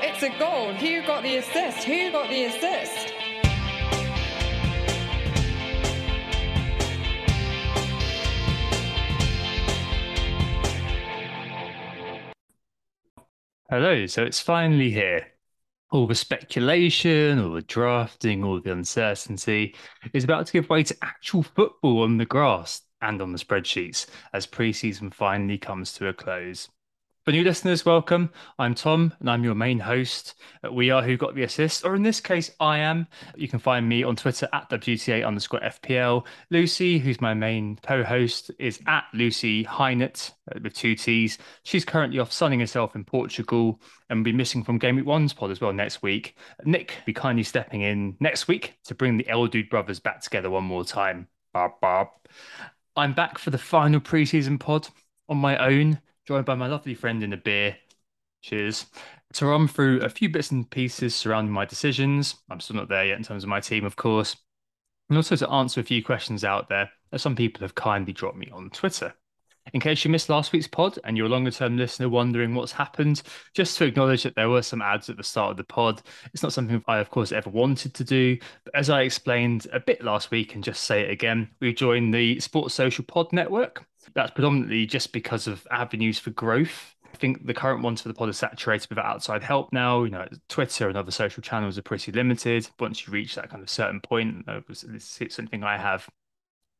It's a goal. Who got the assist? Who got the assist? Hello, so it's finally here. All the speculation, all the drafting, all the uncertainty is about to give way to actual football on the grass and on the spreadsheets as preseason finally comes to a close. For new listeners, welcome. I'm Tom, and I'm your main host. We are Who Got the Assist, or in this case, I am. You can find me on Twitter at WTA underscore FPL. Lucy, who's my main co-host, is at Lucy Hynett uh, with two T's. She's currently off sunning herself in Portugal and will be missing from Game Week One's pod as well next week. Nick be kindly stepping in next week to bring the El Dude brothers back together one more time. Bob, Bob. I'm back for the final preseason pod on my own joined by my lovely friend in a beer. Cheers. To run through a few bits and pieces surrounding my decisions. I'm still not there yet in terms of my team, of course. And also to answer a few questions out there that some people have kindly dropped me on Twitter. In case you missed last week's pod and you're a longer term listener wondering what's happened, just to acknowledge that there were some ads at the start of the pod. It's not something I, of course, ever wanted to do. But as I explained a bit last week and just say it again, we've joined the Sports Social Pod Network. That's predominantly just because of avenues for growth. I think the current ones for the pod are saturated with outside help now. You know, Twitter and other social channels are pretty limited. Once you reach that kind of certain point, it's something I have.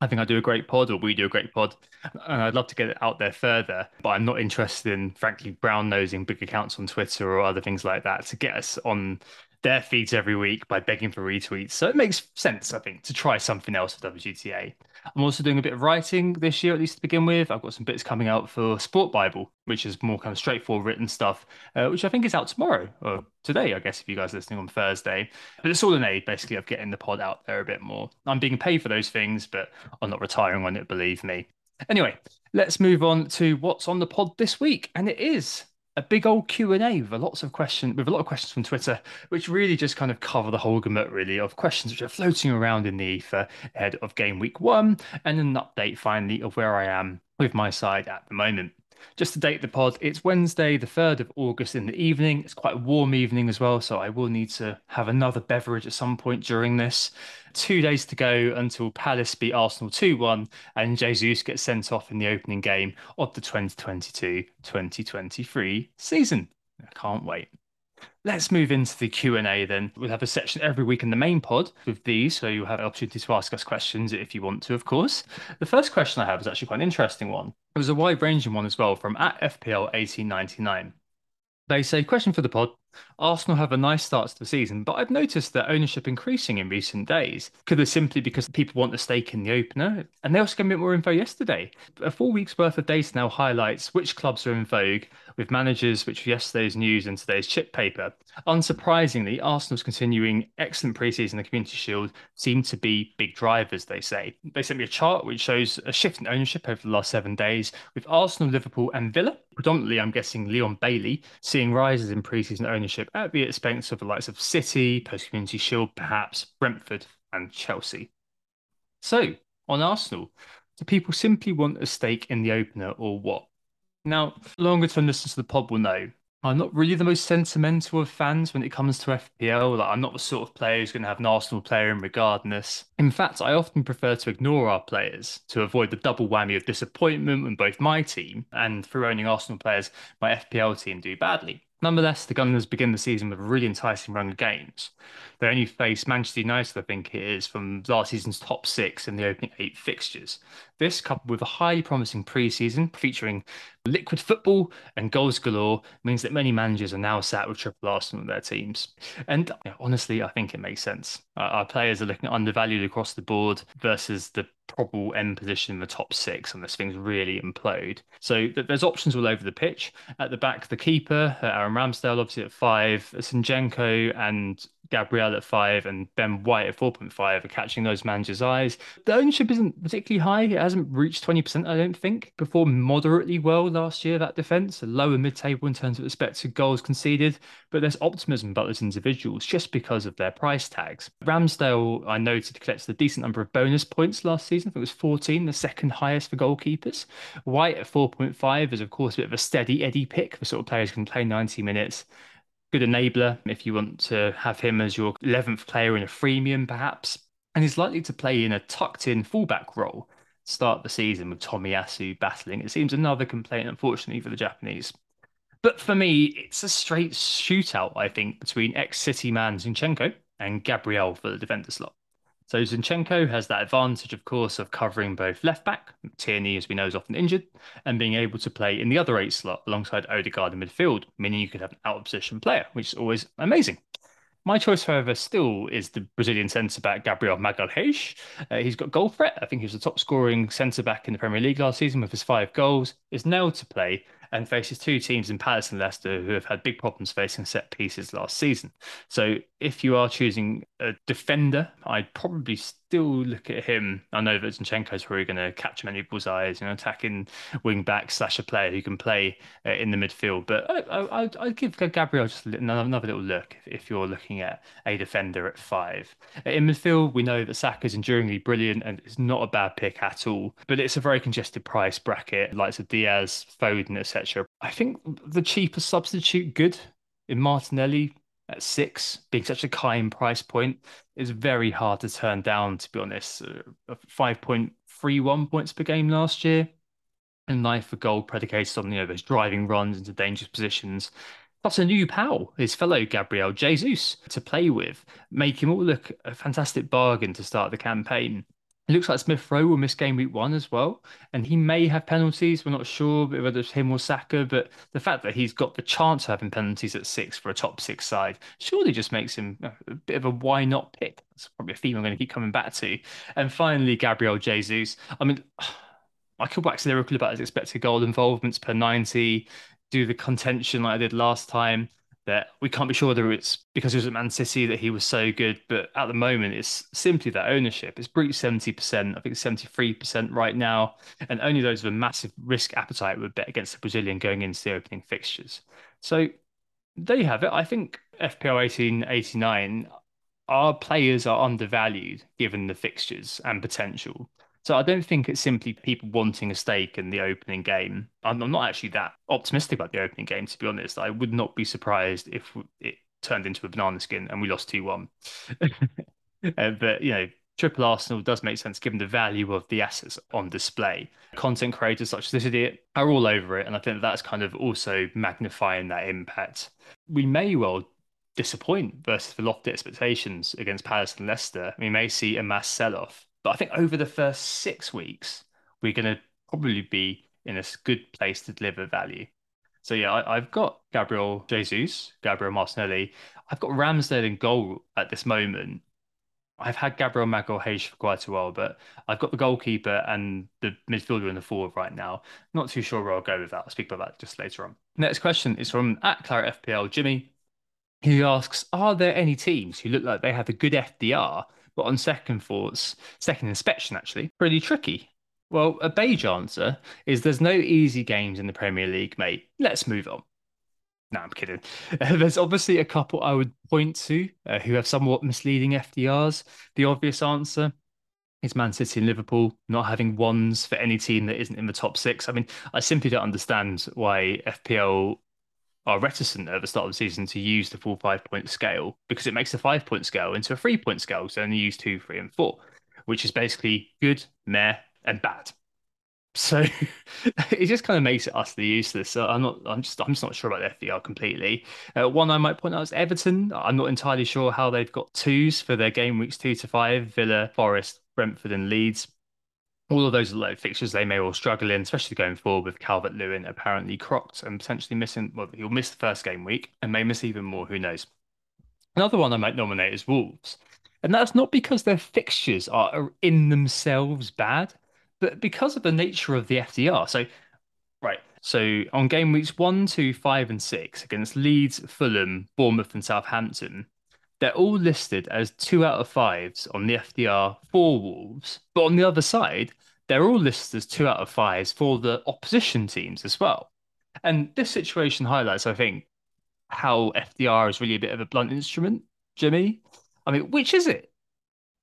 I think I do a great pod, or we do a great pod, and I'd love to get it out there further. But I'm not interested in, frankly, brown nosing big accounts on Twitter or other things like that to get us on their feeds every week by begging for retweets. So it makes sense, I think, to try something else for WGTA. I'm also doing a bit of writing this year, at least to begin with. I've got some bits coming out for Sport Bible, which is more kind of straightforward written stuff, uh, which I think is out tomorrow or today, I guess, if you guys are listening on Thursday. But it's all an aid, basically, of getting the pod out there a bit more. I'm being paid for those things, but I'm not retiring on it, believe me. Anyway, let's move on to what's on the pod this week. And it is a big old Q&A with lots of questions with a lot of questions from Twitter which really just kind of cover the whole gamut really of questions which are floating around in the ether ahead of game week 1 and an update finally of where I am with my side at the moment. Just to date the pod, it's Wednesday, the 3rd of August in the evening. It's quite a warm evening as well, so I will need to have another beverage at some point during this. Two days to go until Palace beat Arsenal 2 1 and Jesus gets sent off in the opening game of the 2022 2023 season. I can't wait. Let's move into the Q&A then. We'll have a section every week in the main pod with these, so you'll have an opportunity to ask us questions if you want to, of course. The first question I have is actually quite an interesting one. It was a wide-ranging one as well from at FPL 1899. They say, question for the pod. Arsenal have a nice start to the season, but I've noticed their ownership increasing in recent days. Could this simply because people want a stake in the opener? And they also gave a bit more info yesterday. A four weeks worth of data now highlights which clubs are in vogue, with managers, which were yesterday's news and today's chip paper. Unsurprisingly, Arsenal's continuing excellent preseason in the Community Shield seem to be big drivers, they say. They sent me a chart which shows a shift in ownership over the last seven days, with Arsenal, Liverpool, and Villa, predominantly, I'm guessing Leon Bailey, seeing rises in preseason ownership at the expense of the likes of City, post Community Shield, perhaps Brentford, and Chelsea. So, on Arsenal, do people simply want a stake in the opener or what? Now, longer term listeners to the pod will know I'm not really the most sentimental of fans when it comes to FPL. Like, I'm not the sort of player who's going to have an Arsenal player in regardless. In fact, I often prefer to ignore our players to avoid the double whammy of disappointment when both my team and through owning Arsenal players, my FPL team do badly. Nonetheless, the Gunners begin the season with a really enticing run of games. They only face Manchester United, I think it is, from last season's top six in the opening eight fixtures. This, coupled with a highly promising pre-season featuring Liquid football and goals galore means that many managers are now sat with triple Arsenal in their teams. And you know, honestly, I think it makes sense. our players are looking undervalued across the board versus the probable end position in the top six unless things really implode. So there's options all over the pitch. At the back, the keeper, uh, Aaron Ramsdale, obviously at five, Zinchenko and Gabriel at five and Ben White at 4.5 are catching those managers' eyes. The ownership isn't particularly high. It hasn't reached 20%, I don't think. Performed moderately well last year, that defence, a lower mid table in terms of expected goals conceded. But there's optimism about those individuals just because of their price tags. Ramsdale, I noted, collected a decent number of bonus points last season. I think it was 14, the second highest for goalkeepers. White at 4.5 is, of course, a bit of a steady Eddie pick for sort of players who can play 90 minutes good enabler if you want to have him as your 11th player in a freemium, perhaps. And he's likely to play in a tucked in fullback role start the season with Tomiyasu battling. It seems another complaint, unfortunately, for the Japanese. But for me, it's a straight shootout, I think, between ex City man Zinchenko and Gabriel for the defender slot. So Zinchenko has that advantage, of course, of covering both left back, Tierney, as we know, is often injured, and being able to play in the other eight slot alongside Odegaard in midfield, meaning you could have an out of position player, which is always amazing. My choice, however, still is the Brazilian centre back Gabriel Magalhaes. Uh, he's got goal threat. I think he was the top scoring centre back in the Premier League last season with his five goals. Is nailed to play and faces two teams in Palace and Leicester who have had big problems facing set pieces last season. So if you are choosing a defender, I'd probably still look at him. I know that Zinchenko is probably going to catch many people's eyes, you know, attacking wing back slash a player who can play uh, in the midfield. But I, I, I'd give Gabriel just another little look if, if you're looking at a defender at five. In midfield, we know that Saka's enduringly brilliant and it's not a bad pick at all, but it's a very congested price bracket, likes of Diaz, Foden, etc. I think the cheapest substitute good in Martinelli at six, being such a kind price point, is very hard to turn down, to be honest. Uh, 5.31 points per game last year, and life for goal predicated on you know those driving runs into dangerous positions. Plus a new pal, his fellow Gabriel Jesus, to play with, make him all look a fantastic bargain to start the campaign. It looks like Smith Rowe will miss game week one as well, and he may have penalties. We're not sure whether it's him or Saka, but the fact that he's got the chance of having penalties at six for a top six side surely just makes him a bit of a why not pick. That's probably a theme I'm going to keep coming back to. And finally, Gabriel Jesus. I mean, I could wax lyrical about his expected goal involvements per 90, do the contention like I did last time that we can't be sure whether it's because he was at Man City that he was so good, but at the moment it's simply that ownership. It's breached 70%, I think it's 73% right now, and only those with a massive risk appetite would bet against the Brazilian going into the opening fixtures. So there you have it. I think FPL 1889, our players are undervalued given the fixtures and potential. So I don't think it's simply people wanting a stake in the opening game. I'm, not actually that optimistic about the opening game, to be honest. I would not be surprised if it turned into a banana skin and we lost 2 1. uh, but, you know, Triple Arsenal does make sense given the value of the assets on display. Content creators such as this idiot are all over it, and I think that's kind of also magnifying that impact. We may well disappoint versus the lofty expectations against Palace and Leicester. We may see a mass sell off. But I think over the first six weeks, we're going to probably be in a good place to deliver value. So yeah, I, have got Gabriel Jesus, Gabriel Martinelli. I've got Ramsdale in goal at this moment. I've had Gabriel Magalhaes for quite a while, but I've got the goalkeeper and the midfielder in the forward right now. Not too sure where I'll go with that. I'll speak about that just later on. Next question is from at Claret FPL Jimmy, who asks, Are there any teams who look like they have a good FDR but on second thoughts, second inspection actually, pretty tricky. Well, a beige answer is there's no easy games in the Premier League, mate. Let's move on. No, I'm kidding. there's obviously a couple I would point to uh, who have somewhat misleading FDRs. The obvious answer is Man City and Liverpool not having ones for any team that isn't in the top six. I mean, I simply don't understand why FPL are reticent at the start of the season to use the full five point scale because it makes the five point scale into a three point scale. So only use two, three, and four, which is basically good, meh, and bad. So it just kind of makes it utterly useless. So I'm not, I'm just, I'm just not sure about the FDR completely. Uh, one I might point out is Everton. I'm not entirely sure how they've got twos for their game weeks two to five. Villa, Forest, Brentford, and Leeds. All of those like fixtures they may all struggle in, especially going forward with Calvert Lewin apparently crocked and potentially missing. Well, he'll miss the first game week and may miss even more. Who knows? Another one I might nominate is Wolves, and that's not because their fixtures are in themselves bad, but because of the nature of the FDR. So, right. So on game weeks one, two, five, and six against Leeds, Fulham, Bournemouth, and Southampton, they're all listed as two out of fives on the FDR for Wolves. But on the other side, they're all listed as two out of fives for the opposition teams as well. And this situation highlights, I think, how FDR is really a bit of a blunt instrument, Jimmy. I mean, which is it?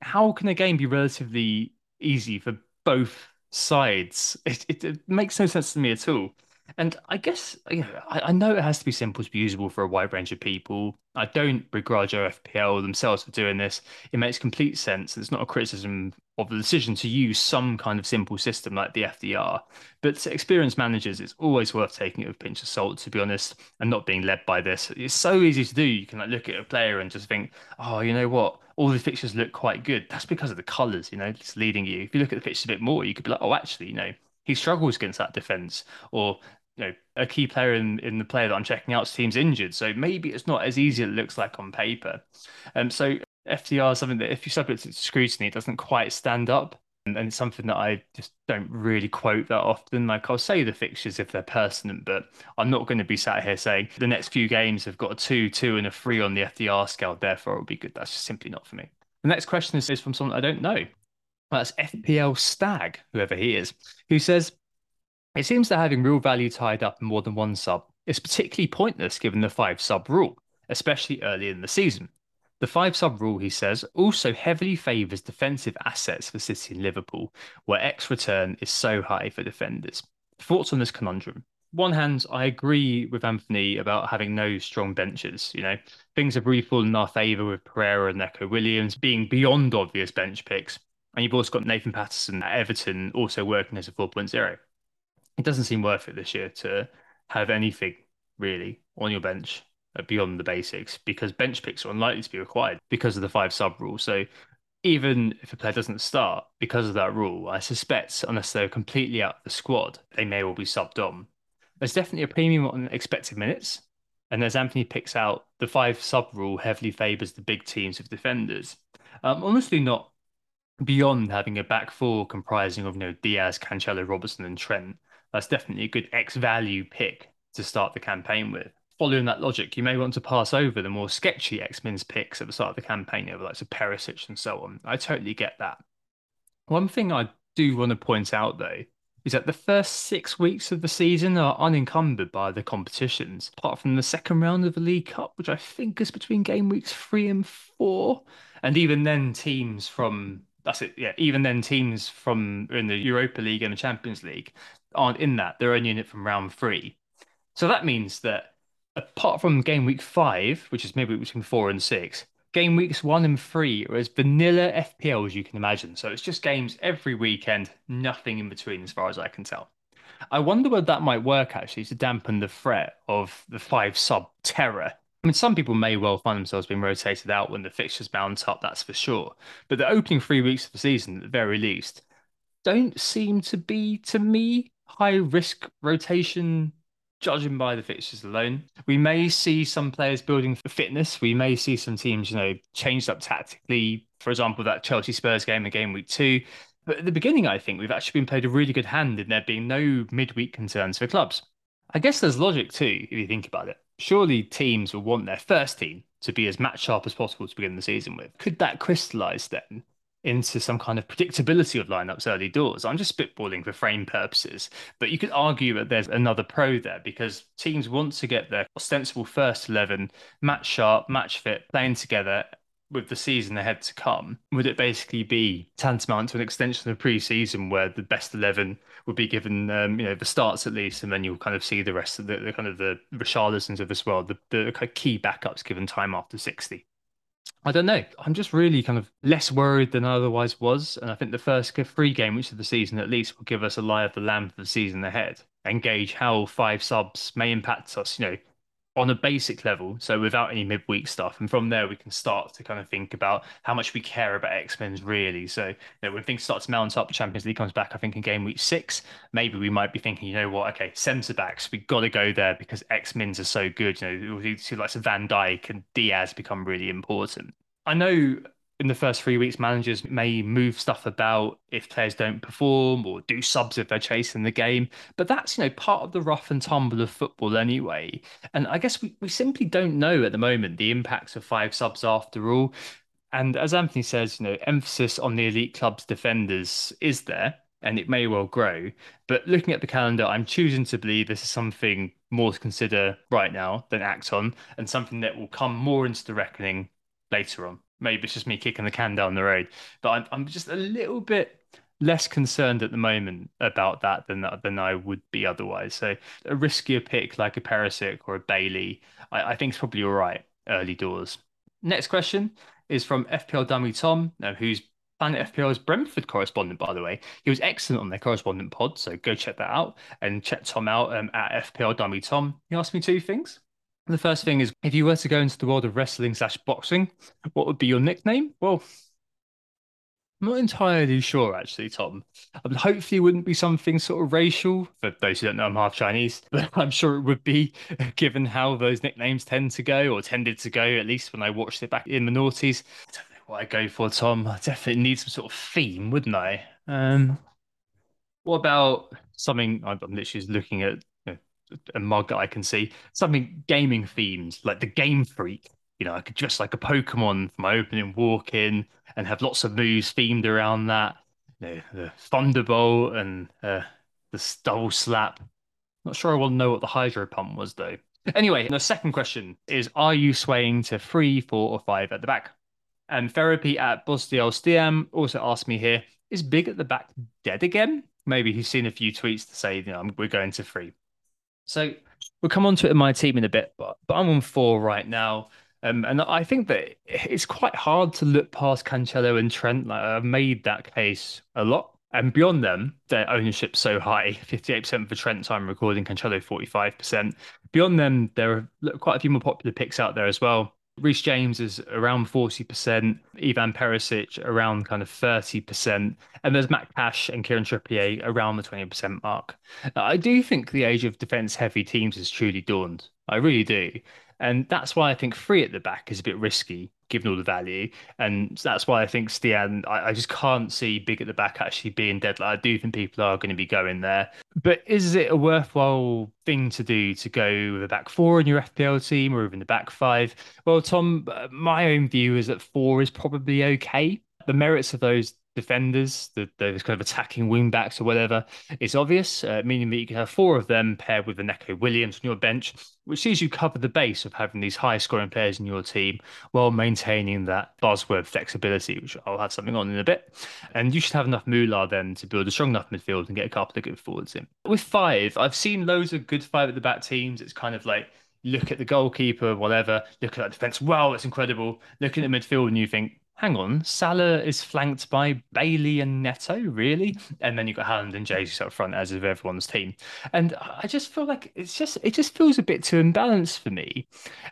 How can a game be relatively easy for both sides? It, it, it makes no sense to me at all. And I guess you know, I, I, know it has to be simple to be usable for a wide range of people. I don't begrudge OFPL themselves for doing this. It makes complete sense. It's not a criticism of the decision to use some kind of simple system like the FDR. But to experienced managers, it's always worth taking it with a pinch of salt, to be honest, and not being led by this. It's so easy to do. You can like look at a player and just think, oh, you know what? All the fixtures look quite good. That's because of the colours, you know, it's leading you. If you look at the pictures a bit more, you could be like, oh, actually, you know, he struggles against that defense, or you know, a key player in, in the player that I'm checking out's team's injured. So maybe it's not as easy as it looks like on paper. Um, so FDR is something that if you subject it to scrutiny, it doesn't quite stand up. And, it's something that I just don't really quote that often. Like I'll say the fixtures if they're pertinent, but I'm not going to be sat here saying the next few games have got a two, two, and a three on the FDR scale. Therefore, it'll be good. That's just simply not for me. The next question is from someone I don't know. That's FPL Stag, whoever he is, who says, It seems that having real value tied up in more than one sub is particularly pointless given the five sub rule, especially early in the season. The five sub rule, he says, also heavily favours defensive assets for City and Liverpool, where X return is so high for defenders. Thoughts on this conundrum? One hand, I agree with Anthony about having no strong benches. You know, things have really fallen in our favour with Pereira and Neco Williams being beyond obvious bench picks. And you've also got Nathan Patterson at Everton also working as a 4.0. It doesn't seem worth it this year to have anything really on your bench beyond the basics because bench picks are unlikely to be required because of the five sub rule. So even if a player doesn't start because of that rule, I suspect unless they're completely out of the squad, they may well be subbed on. There's definitely a premium on expected minutes. And as Anthony picks out, the five sub rule heavily favours the big teams of defenders. Um, honestly, not beyond having a back four comprising of you know Diaz, Cancelo, Robertson, and Trent. That's definitely a good X value pick to start the campaign with following that logic, you may want to pass over the more sketchy X-Mins picks at the start of the campaign, over like so Perisic and so on. I totally get that. One thing I do want to point out though is that the first six weeks of the season are unencumbered by the competitions, apart from the second round of the League Cup, which I think is between game weeks three and four. And even then, teams from that's it, yeah, even then, teams from in the Europa League and the Champions League aren't in that. They're only in it from round three. So that means that apart from game week five, which is maybe between four and six, game weeks one and three are as vanilla FPL as you can imagine. So it's just games every weekend, nothing in between, as far as I can tell. I wonder whether that might work actually to dampen the threat of the five sub terror. I mean, some people may well find themselves being rotated out when the fixtures mount up, that's for sure. But the opening three weeks of the season, at the very least, don't seem to be, to me, high risk rotation judging by the fixtures alone. We may see some players building for fitness. We may see some teams, you know, changed up tactically. For example, that Chelsea Spurs game in game week two. But at the beginning, I think we've actually been played a really good hand in there being no midweek concerns for clubs. I guess there's logic too, if you think about it. Surely teams will want their first team to be as match sharp as possible to begin the season with. Could that crystallize then into some kind of predictability of lineups early doors. I'm just spitballing for frame purposes, but you could argue that there's another pro there because teams want to get their ostensible first 11 match sharp, match fit, playing together with the season ahead to come, would it basically be tantamount to an extension of pre-season where the best eleven would be given, um, you know, the starts at least, and then you'll kind of see the rest of the, the kind of the Richarlisons of this world, the, the key backups given time after sixty. I don't know. I'm just really kind of less worried than I otherwise was. And I think the first three game weeks of the season at least will give us a lie of the land for the season ahead and gauge how five subs may impact us, you know, on a basic level, so without any midweek stuff. And from there, we can start to kind of think about how much we care about X Mins really. So, you know, when things start to mount up, Champions League comes back, I think in game week six, maybe we might be thinking, you know what, okay, centre backs, we got to go there because X Mins are so good. You know, see like Van Dijk and Diaz become really important. I know in the first three weeks, managers may move stuff about if players don't perform or do subs if they're chasing the game. But that's, you know, part of the rough and tumble of football anyway. And I guess we, we simply don't know at the moment the impacts of five subs after all. And as Anthony says, you know, emphasis on the elite club's defenders is there and it may well grow. But looking at the calendar, I'm choosing to believe this is something more to consider right now than act on and something that will come more into the reckoning later on maybe it's just me kicking the can down the road. But I'm I'm just a little bit less concerned at the moment about that than than I would be otherwise. So a riskier pick like a Perisic or a Bailey, I, I think is probably all right early doors. Next question is from FPL Dummy Tom, who's Planet FPL's Brentford correspondent, by the way. He was excellent on their correspondent pod, so go check that out and check Tom out um, at FPL Dummy Tom. He asked me two things. The first thing is if you were to go into the world of wrestling slash boxing, what would be your nickname? Well, I'm not entirely sure, actually, Tom. I mean, hopefully, it wouldn't be something sort of racial. For those who don't know, I'm half Chinese, but I'm sure it would be, given how those nicknames tend to go, or tended to go, at least when I watched it back in the noughties. I don't know what I go for, Tom. I definitely need some sort of theme, wouldn't I? Um, what about something? I'm literally looking at a mug that I can see. Something gaming themed, like the Game Freak. You know, I could dress like a Pokemon for my opening walk in and have lots of moves themed around that. You know, the Thunderbolt and uh, the Double Slap. Not sure I to know what the Hydro Pump was though. Anyway, the second question is Are you swaying to three, four, or five at the back? And therapy at Bosdiel Stian also asked me here Is big at the back dead again? Maybe he's seen a few tweets to say, you know, we're going to three. So we'll come on to it in my team in a bit, but, but I'm on four right now. Um, and I think that it's quite hard to look past Cancelo and Trent. Like I've made that case a lot. And beyond them, their ownership's so high 58% for Trent time recording, Cancelo 45%. Beyond them, there are quite a few more popular picks out there as well. Reece James is around 40%, Ivan Perisic around kind of 30%, and there's Matt Cash and Kieran Trippier around the 20% mark. I do think the age of defence heavy teams has truly dawned. I really do. And that's why I think three at the back is a bit risky, given all the value. And that's why I think Stian, I, I just can't see big at the back actually being dead. Like, I do think people are going to be going there. But is it a worthwhile thing to do to go with a back four in your FPL team or even the back five? Well, Tom, uh, my own view is that four is probably okay. The merits of those defenders, the, those kind of attacking wing backs or whatever, is obvious, uh, meaning that you can have four of them paired with the Neco Williams on your bench, which sees you cover the base of having these high scoring players in your team while maintaining that buzzword flexibility, which I'll have something on in a bit. And you should have enough moolah then to build a strong enough midfield and get a couple of good forwards in. With five, I've seen loads of good five at the back teams. It's kind of like look at the goalkeeper, whatever, look at that defense. Wow, it's incredible. Looking at the midfield and you think, hang on, Salah is flanked by Bailey and Neto, really? And then you've got Haaland and Jesus up front, as of everyone's team. And I just feel like it's just it just feels a bit too imbalanced for me.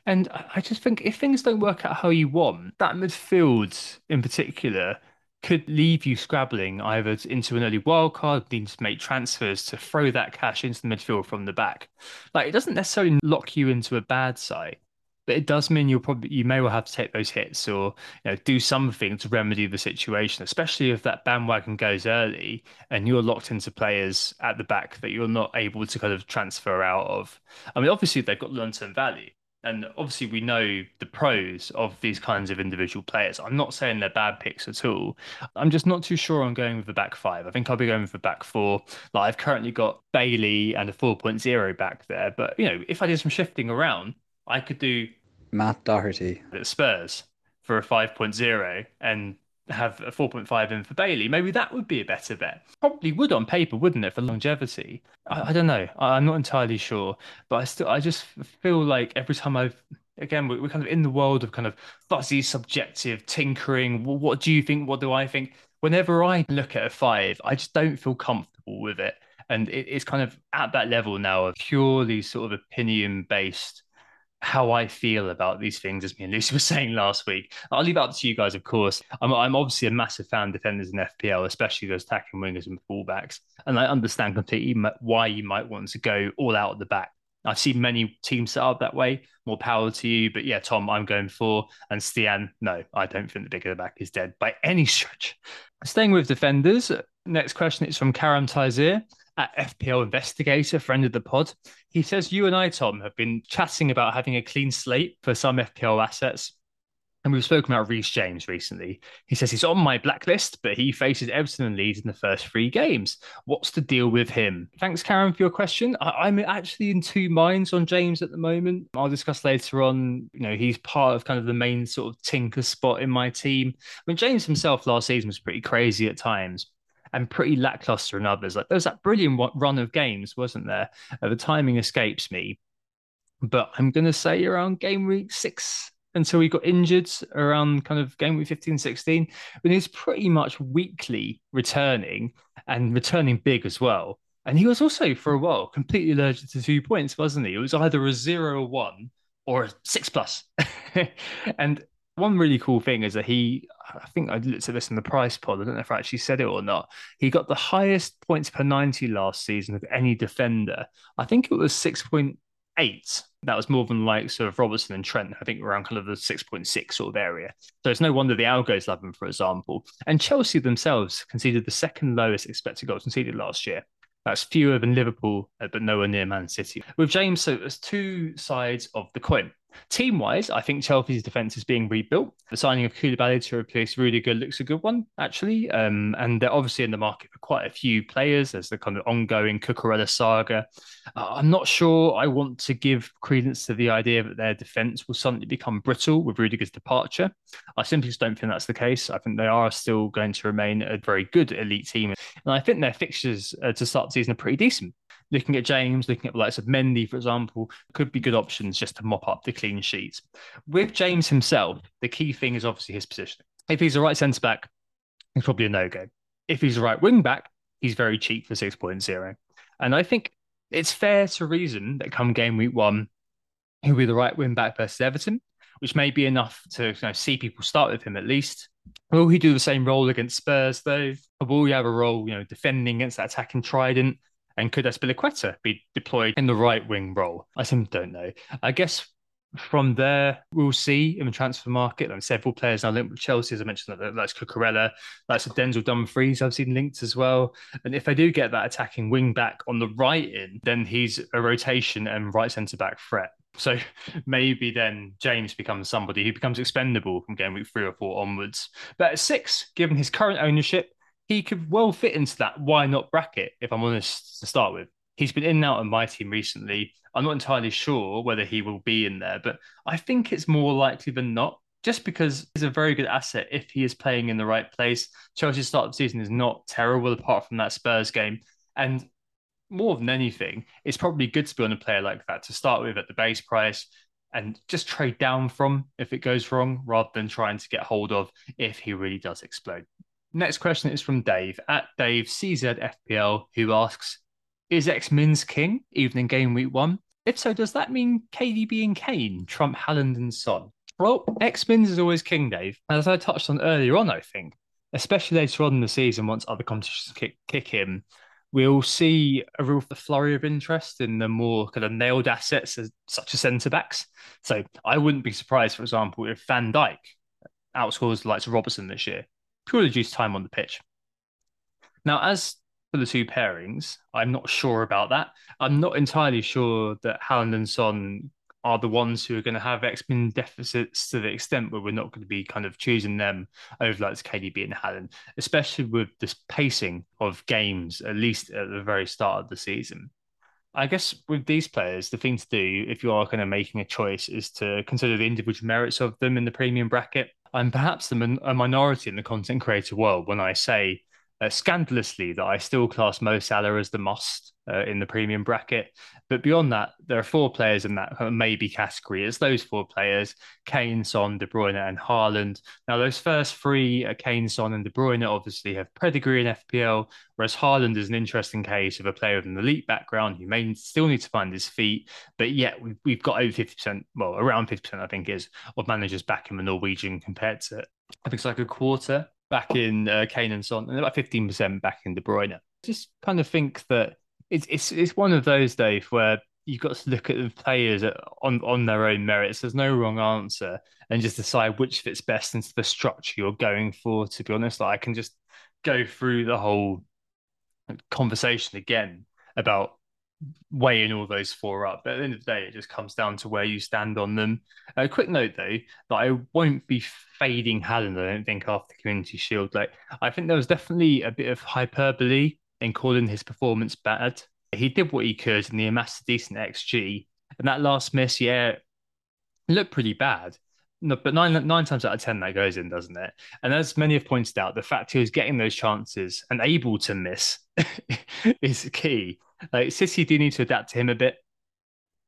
And I just think if things don't work out how you want, that midfield in particular could leave you scrabbling either into an early wild card, needing to make transfers to throw that cash into the midfield from the back. Like it doesn't necessarily lock you into a bad side but it does mean you'll probably you may well have to take those hits or you know do something to remedy the situation especially if that bandwagon goes early and you're locked into players at the back that you're not able to kind of transfer out of. I mean obviously they've got long-term value and obviously we know the pros of these kinds of individual players. I'm not saying they're bad picks at all. I'm just not too sure on going with the back five. I think i'll be going with the back four. Like i've currently got bailey and a 4.0 back there but you know if i did some shifting around I could do Matt Doherty at Spurs for a 5.0 and have a 4.5 in for Bailey. Maybe that would be a better bet. Probably would on paper, wouldn't it, for longevity? I, I don't know. I, am not entirely sure, but I still I just feel like every time I've again we're, we're kind of in the world of kind of fuzzy, subjective tinkering. What do you think? What do I think? Whenever I look at a five, I just don't feel comfortable with it. And it, it's kind of at that level now of purely sort of opinion based how I feel about these things, as me and Lucy were saying last week. I'll leave it up to you guys, of course. I'm, I'm obviously a massive fan of defenders in FPL, especially those attacking wingers and fullbacks. And I understand completely why you might want to go all out at the back. I've seen many teams set up that way. More power to you. But yeah, Tom, I'm going for. And Stian, no, I don't think the big of the back is dead by any stretch. Staying with defenders, next question is from Karam Tizir at FPL Investigator, friend of the pod. He says, You and I, Tom, have been chatting about having a clean slate for some FPL assets. And we've spoken about Reece James recently. He says he's on my blacklist, but he faces Everton and Leeds in the first three games. What's the deal with him? Thanks, Karen, for your question. I- am actually in two minds on James at the moment. I'll discuss later on. You know, he's part of kind of the main sort of tinker spot in my team. I mean, James himself last season was pretty crazy at times and pretty lackluster in others. Like there was that brilliant run of games, wasn't there? Uh, the timing escapes me, but I'm going to say around game week six until he got injured around kind of game week 15, 16, when was pretty much weekly returning and returning big as well. And he was also for a while completely allergic to two points, wasn't he? It was either a zero or one or a six plus. and one really cool thing is that he, I think I looked at this in the price pod. I don't know if I actually said it or not. He got the highest points per 90 last season of any defender. I think it was 6.8. That was more than like sort of Robertson and Trent, I think around kind of the 6.6 sort of area. So it's no wonder the Algos love him, for example. And Chelsea themselves conceded the second lowest expected goals conceded last year. That's fewer than Liverpool, but nowhere near Man City. With James, so there's two sides of the coin. Team wise, I think Chelsea's defence is being rebuilt. The signing of Koulibaly to replace Rudiger looks a good one, actually. Um, and they're obviously in the market for quite a few players. There's the kind of ongoing Cucurella saga. Uh, I'm not sure I want to give credence to the idea that their defence will suddenly become brittle with Rudiger's departure. I simply just don't think that's the case. I think they are still going to remain a very good elite team. And I think their fixtures uh, to start the season are pretty decent looking at James, looking at the likes of Mendy, for example, could be good options just to mop up the clean sheets. With James himself, the key thing is obviously his positioning. If he's a right centre back, he's probably a no go. If he's a right wing back, he's very cheap for 6.0. And I think it's fair to reason that come game week one, he'll be the right wing back versus Everton, which may be enough to you know, see people start with him at least. Will he do the same role against Spurs though? Or will he have a role, you know, defending against that attacking trident? And could Azpilicueta be deployed in the right wing role? I simply don't know. I guess from there, we'll see in the transfer market. And several players now linked with Chelsea, as I mentioned, that's Cucurella, that's a Denzel Dumfries, I've seen linked as well. And if they do get that attacking wing back on the right in, then he's a rotation and right centre back threat. So maybe then James becomes somebody who becomes expendable from game week three or four onwards. But at six, given his current ownership, he could well fit into that why not bracket, if I'm honest to start with. He's been in and out of my team recently. I'm not entirely sure whether he will be in there, but I think it's more likely than not, just because he's a very good asset if he is playing in the right place. Chelsea's start of the season is not terrible apart from that Spurs game. And more than anything, it's probably good to be on a player like that to start with at the base price and just trade down from if it goes wrong rather than trying to get hold of if he really does explode. Next question is from Dave at Dave CZFPL, who asks, "Is X Min's king even in game week one? If so, does that mean KDB and Kane trump Haaland and Son?" Well, X Mins is always king, Dave, as I touched on earlier on. I think, especially later on in the season, once other competitions kick, kick in, we'll see a real flurry of interest in the more kind of nailed assets as, such as centre backs. So I wouldn't be surprised, for example, if Van Dijk outscores the likes of Robertson this year purely due to time on the pitch. Now, as for the two pairings, I'm not sure about that. I'm not entirely sure that Haaland and Son are the ones who are going to have X-Men deficits to the extent where we're not going to be kind of choosing them over like KDB and Haaland, especially with this pacing of games, at least at the very start of the season. I guess with these players, the thing to do if you are kind of making a choice is to consider the individual merits of them in the premium bracket I'm perhaps a minority in the content creator world when I say uh, scandalously that I still class Mo Salah as the must uh, in the premium bracket. But beyond that, there are four players in that maybe category. It's those four players Kane, Son, De Bruyne, and Haaland. Now, those first three, uh, Kane, Son, and De Bruyne, obviously have pedigree in FPL, whereas Haaland is an interesting case of a player with an elite background who may still need to find his feet, but yet we've, we've got over 50%, well, around 50%, I think, is of managers back in the Norwegian compared to, I think it's like a quarter back in uh, Kane and Son, and about 15% back in De Bruyne. Just kind of think that it's it's it's one of those, Dave, where you've got to look at the players on on their own merits. There's no wrong answer, and just decide which fits best into the structure you're going for. To be honest, like I can just go through the whole conversation again about weighing all those four up. But at the end of the day, it just comes down to where you stand on them. A quick note though, that I won't be fading Haaland, I don't think, after Community Shield. Like I think there was definitely a bit of hyperbole in calling his performance bad. He did what he could and he amassed a decent XG. And that last miss, yeah, looked pretty bad. No, but nine nine times out of ten that goes in, doesn't it? And as many have pointed out, the fact he was getting those chances and able to miss is key. Like City do need to adapt to him a bit.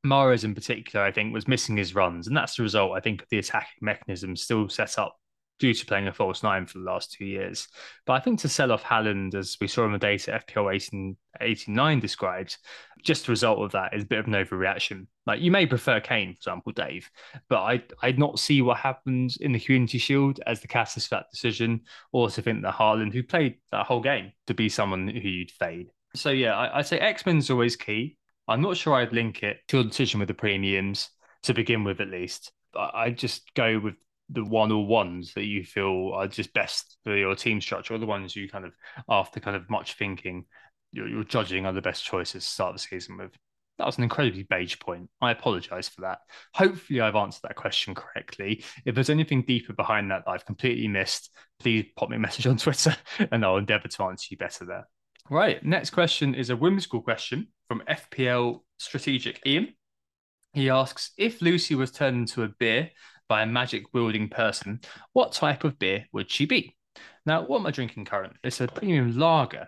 Mahrez in particular, I think, was missing his runs, and that's the result. I think of the attacking mechanism still set up due to playing a false nine for the last two years. But I think to sell off Haaland, as we saw in the data FPL 18, 89 described, just the result of that is a bit of an overreaction. Like you may prefer Kane, for example, Dave, but I I'd not see what happens in the Community Shield as the catalyst for that decision, or to think that Haaland, who played that whole game, to be someone who you'd fade. So yeah, I, I'd say X-Mins always key. I'm not sure I'd link it to a decision with the premiums to begin with, at least. I'd just go with the one or ones that you feel are just best for your team structure, or the ones you kind of, after kind of much thinking, you're, you're judging are the best choices to start the season with. That was an incredibly beige point. I apologize for that. Hopefully, I've answered that question correctly. If there's anything deeper behind that, that I've completely missed, please pop me a message on Twitter and I'll endeavor to answer you better there. Right. Next question is a whimsical question from FPL Strategic Ian. He asks If Lucy was turned into a beer, by a magic wielding person, what type of beer would she be? Now, what am I drinking currently? It's a premium lager.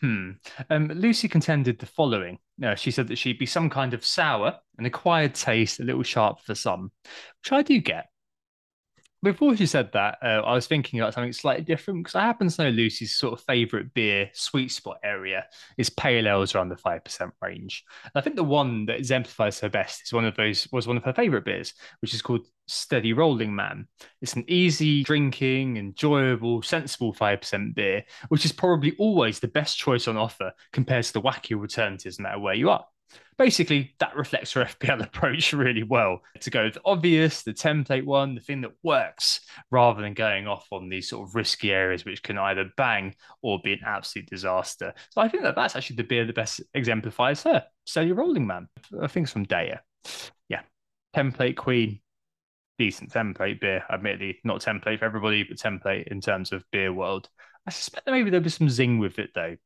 Hmm. Um, Lucy contended the following. Uh, she said that she'd be some kind of sour, an acquired taste, a little sharp for some, which I do get before she said that, uh, I was thinking about something slightly different because I happen to know Lucy's sort of favorite beer sweet spot area is pale ales around the five percent range. And I think the one that exemplifies her best is one of those was one of her favorite beers, which is called Steady Rolling Man. It's an easy drinking, enjoyable, sensible five percent beer, which is probably always the best choice on offer compared to the wacky alternatives, no matter where you are basically that reflects her FPL approach really well to go the obvious, the template one, the thing that works, rather than going off on these sort of risky areas which can either bang or be an absolute disaster. So I think that that's actually the beer that best exemplifies her. Steady Rolling Man. I think it's from Daya. Yeah. Template Queen. Decent template beer, admittedly, not template for everybody, but template in terms of beer world. I suspect that maybe there'll be some zing with it though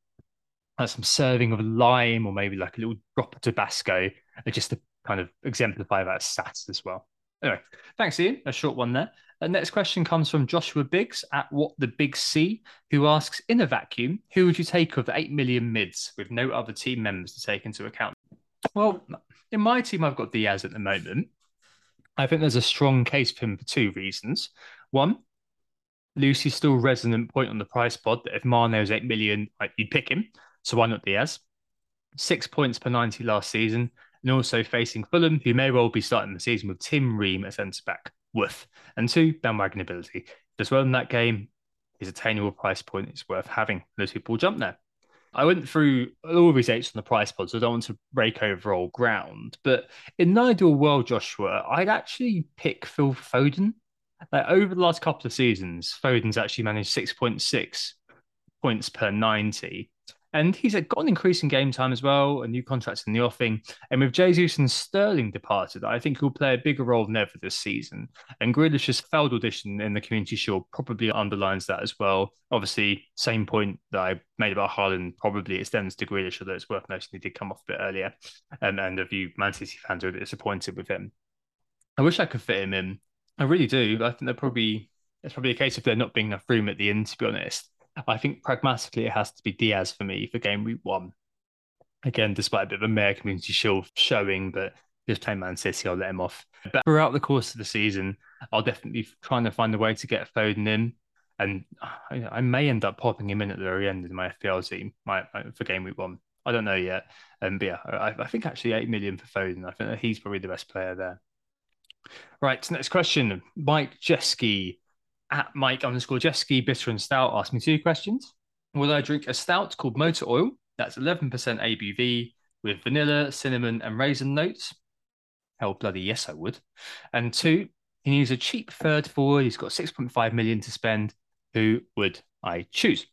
some serving of lime or maybe like a little drop of Tabasco, just to kind of exemplify that stats as well. Anyway, thanks, Ian. A short one there. The next question comes from Joshua Biggs at What the Big C, who asks In a vacuum, who would you take of the 8 million mids with no other team members to take into account? Well, in my team, I've got Diaz at the moment. I think there's a strong case for him for two reasons. One, Lucy's still resonant point on the price pod that if Mane's 8 million, you'd pick him. So why not Diaz? Six points per 90 last season, and also facing Fulham, who may well be starting the season with Tim Ream at centre back. Woof. And two, bandwagon ability. Does well in that game, his attainable price point is worth having. Those people jump there. I went through all these eights on the price pod, so I don't want to break overall ground. But in an ideal world, Joshua, I'd actually pick Phil Foden. Like over the last couple of seasons, Foden's actually managed 6.6 points per 90. And he's got an increasing game time as well, a new contract in the offing. And with Jesus and Sterling departed, I think he'll play a bigger role than ever this season. And Grealish's failed audition in the Community Shield probably underlines that as well. Obviously, same point that I made about Haaland probably extends to Grealish, although it's worth noting he did come off a bit earlier. And, and a few Man City fans are a bit disappointed with him. I wish I could fit him in. I really do. I think they're probably it's probably a case of there not being enough room at the end, to be honest. I think pragmatically it has to be Diaz for me for game week one. Again, despite a bit of a Mayor Community Shield showing, but just playing Man City, I'll let him off. But throughout the course of the season, I'll definitely be trying to find a way to get Foden in. And I, may end up popping him in at the very end in my FPL team my, my, for game week one. I don't know yet. Um, but yeah, I, I, think actually 8 million for Foden. I think he's probably the best player there. Right, next question. Mike Jeski at Mike underscore Jeski, bitter and stout asked me two questions. Will I drink a stout called Motor Oil? That's 11% ABV with vanilla, cinnamon, and raisin notes. Hell bloody yes, I would. And two, he needs a cheap third forward. He's got 6.5 million to spend. Who would I choose?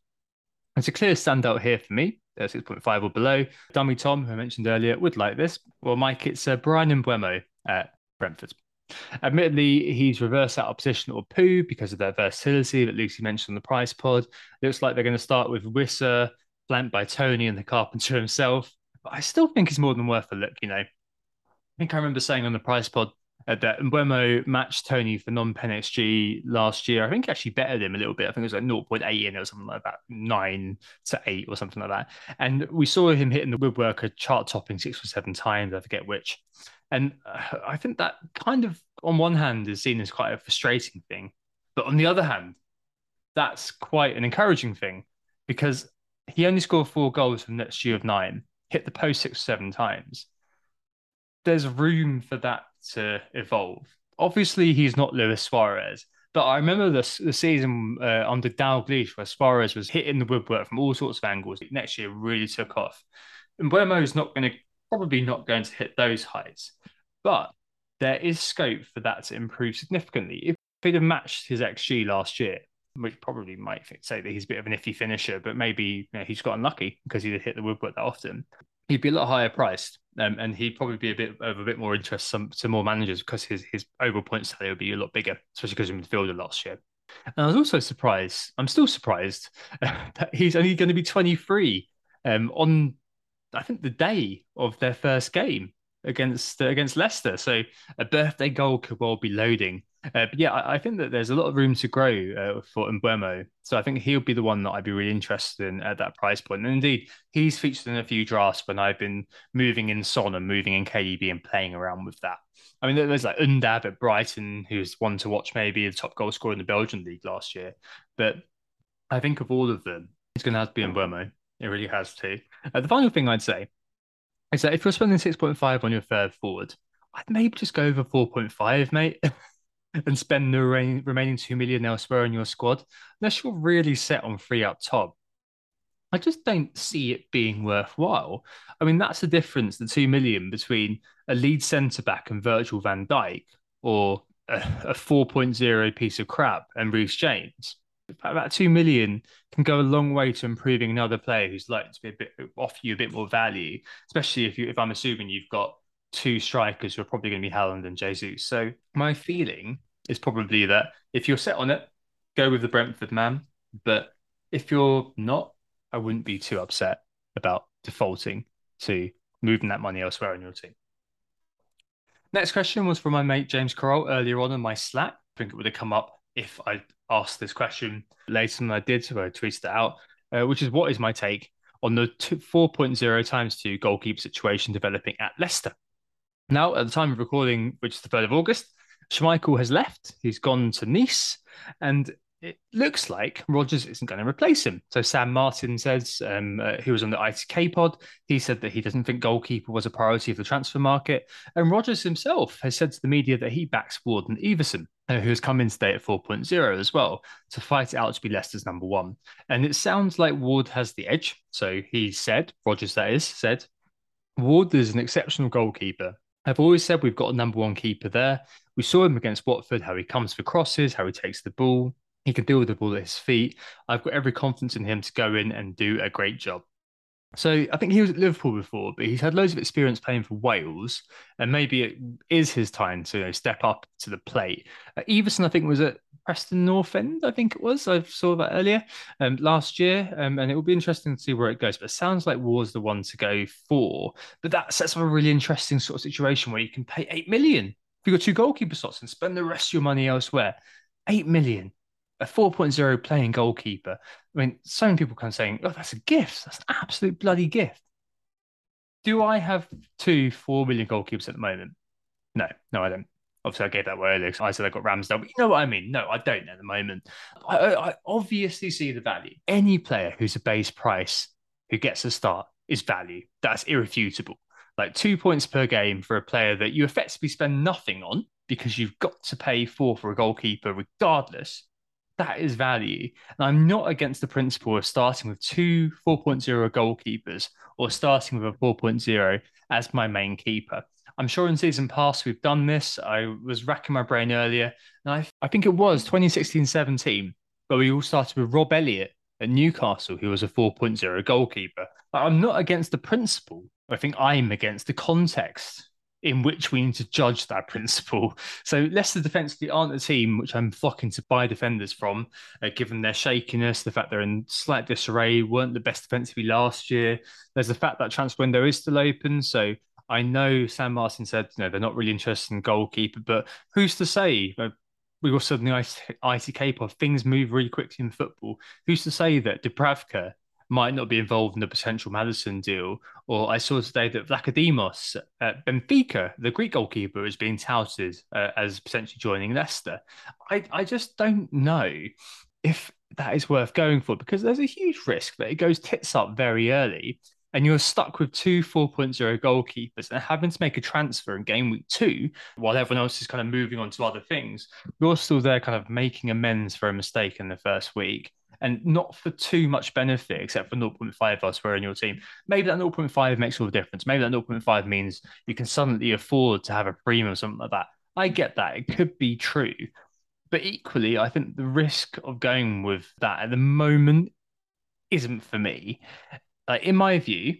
It's a clear standout here for me. 6.5 or below. Dummy Tom, who I mentioned earlier, would like this. Well, Mike, it's uh, and Mbeumo at Brentford. Admittedly, he's reversed out opposition or poo because of their versatility that Lucy mentioned on the price pod. Looks like they're going to start with Wissa, flanked by Toney and the Carpenter himself. But I still think he's more than worth a look, you know. I think I remember saying on the price pod uh, that Mbeumo matched Toney for non-pen XG last year. I think he actually bettered him a little bit. I think it was like 0.8 in or something like that, nine to eight or something like that. And we saw him hitting the woodworker chart topping six or seven times. I forget which. And uh, I think that kind of, on one hand, is seen as quite a frustrating thing. But on the other hand, that's quite an encouraging thing because he only scored four goals from next year of nine, hit the post six or seven times. There's room for that to evolve. Obviously, he's not Luis Suarez, but I remember the, the season uh, under Dalglish where Suarez was hitting the woodwork from all sorts of angles. Next year really took off. And Mbeumo is not going to probably not going to hit those heights, but there is scope for that to improve significantly. If he'd have matched his XG last year, which probably might say that he's a bit of an iffy finisher, but maybe you know, he's got unlucky because he did hit the woodwork that often. He'd be a lot higher priced, um, and he'd probably be a bit of a bit more interest some, to more managers because his his overall point tally would be a lot bigger, especially because he midfielder last year. And I was also surprised. I'm still surprised that he's only going to be 23 um, on I think the day of their first game against uh, against Leicester. So a birthday goal could well be loading. Uh, but yeah, I, I, think that there's a lot of room to grow uh, for Mbeumo. So I think he'll be the one that I'd be really interested in at that price point. And indeed, he's featured in a few drafts when I've been moving in Son and moving in KDB and playing around with that. I mean, there's like Undav at Brighton, who's one to watch, maybe the top goal scorer in the Belgian league last year. But I think of all of them, it's going to have to be Mbeumo. It really has to. Uh, the final thing I'd say that if you're spending 6.5 on your third forward, I'd maybe just go over 4.5, mate, and spend the re- remaining 2 million elsewhere in your squad, unless you're really set on free up top. I just don't see it being worthwhile. I mean, that's the difference, the 2 million between a lead centre back and Virgil van Dijk or a, a 4.0 piece of crap and Reece James about two million can go a long way to improving another player who's likely to be a bit offer you a bit more value, especially if you if I'm assuming you've got two strikers who are probably going to be Haaland and Jesus. So my feeling is probably that if you're set on it, go with the Brentford man. But if you're not, I wouldn't be too upset about defaulting to moving that money elsewhere in your team. Next question was from my mate James Carroll earlier on in my Slack. I think it would have come up if I asked this question later than I did, so I tweeted it out, uh, which is what is my take on the 4.0 times 2 goalkeeper situation developing at Leicester? Now, at the time of recording, which is the 3rd of August, Schmeichel has left. He's gone to Nice, and it looks like Rodgers isn't going to replace him. So Sam Martin says, um, uh, he was on the ITK pod, he said that he doesn't think goalkeeper was a priority of the transfer market. And Rodgers himself has said to the media that he backs Ward and Iversen, uh, who has come in today at 4.0 as well, to fight it out to be Leicester's number one. And it sounds like Ward has the edge. So he said, Rodgers that is, said, Ward is an exceptional goalkeeper. I've always said we've got a number one keeper there. We saw him against Watford, how he comes for crosses, how he takes the ball. He can deal with the ball at his feet. I've got every confidence in him to go in and do a great job. So I think he was at Liverpool before, but he's had loads of experience playing for Wales, and maybe it is his time to you know, step up to the plate. Uh, Iversen, I think, was at Preston North End, I think it was. I saw that earlier um, last year, um, and it will be interesting to see where it goes. But it sounds like Ward's the one to go for. But that sets up a really interesting sort of situation where you can pay eight million if you've got two goalkeeper slots and spend the rest of your money elsewhere. Eight million a 4.0 playing goalkeeper. I mean, so many people come saying, oh, that's a gift. That's an absolute bloody gift. Do I have two 4 million goalkeepers at the moment? No, no, I don't. Obviously, I gave that away earlier. I said I got Ramsdale, but you know what I mean? No, I don't at the moment. I, I obviously see the value. Any player who's a base price who gets a start is value. That's irrefutable. Like two points per game for a player that you effectively spend nothing on because you've got to pay four for a goalkeeper regardless. That is value. And I'm not against the principle of starting with two 4.0 goalkeepers or starting with a 4.0 as my main keeper. I'm sure in season past we've done this. I was racking my brain earlier, and I, I think it was 2016 17, but we all started with Rob Elliott at Newcastle, who was a 4.0 goalkeeper. I'm not against the principle. I think I'm against the context in which we need to judge that principle. So Leicester defensively aren't a team which I'm flocking to buy defenders from, uh, given their shakiness, the fact they're in slight disarray, weren't the best defensively last year. There's the fact that transfer window is still open, so I know Sam Martin said, you know, they're not really interested in goalkeeper, but who's to say? We also in the ITK pod, things move really quickly in football. Who's to say that Dubravka might not be involved in the potential Maddison deal? Or I saw today that Vlachodimos at Benfica, the Greek goalkeeper, is being touted uh, as potentially joining Leicester. I, I just don't know if that is worth going for because there's a huge risk that it goes tits up very early and you're stuck with two 4.0 goalkeepers and having to make a transfer in game week two while everyone else is kind of moving on to other things, you're still there kind of making amends for a mistake in the first week and not for too much benefit except for 0.5 us elsewhere in your team. Maybe that 0.5 makes all the difference. Maybe that 0.5 means you can suddenly afford to have a premium or something like that. I get that. It could be true. But equally, I think the risk of going with that at the moment isn't for me like in my view,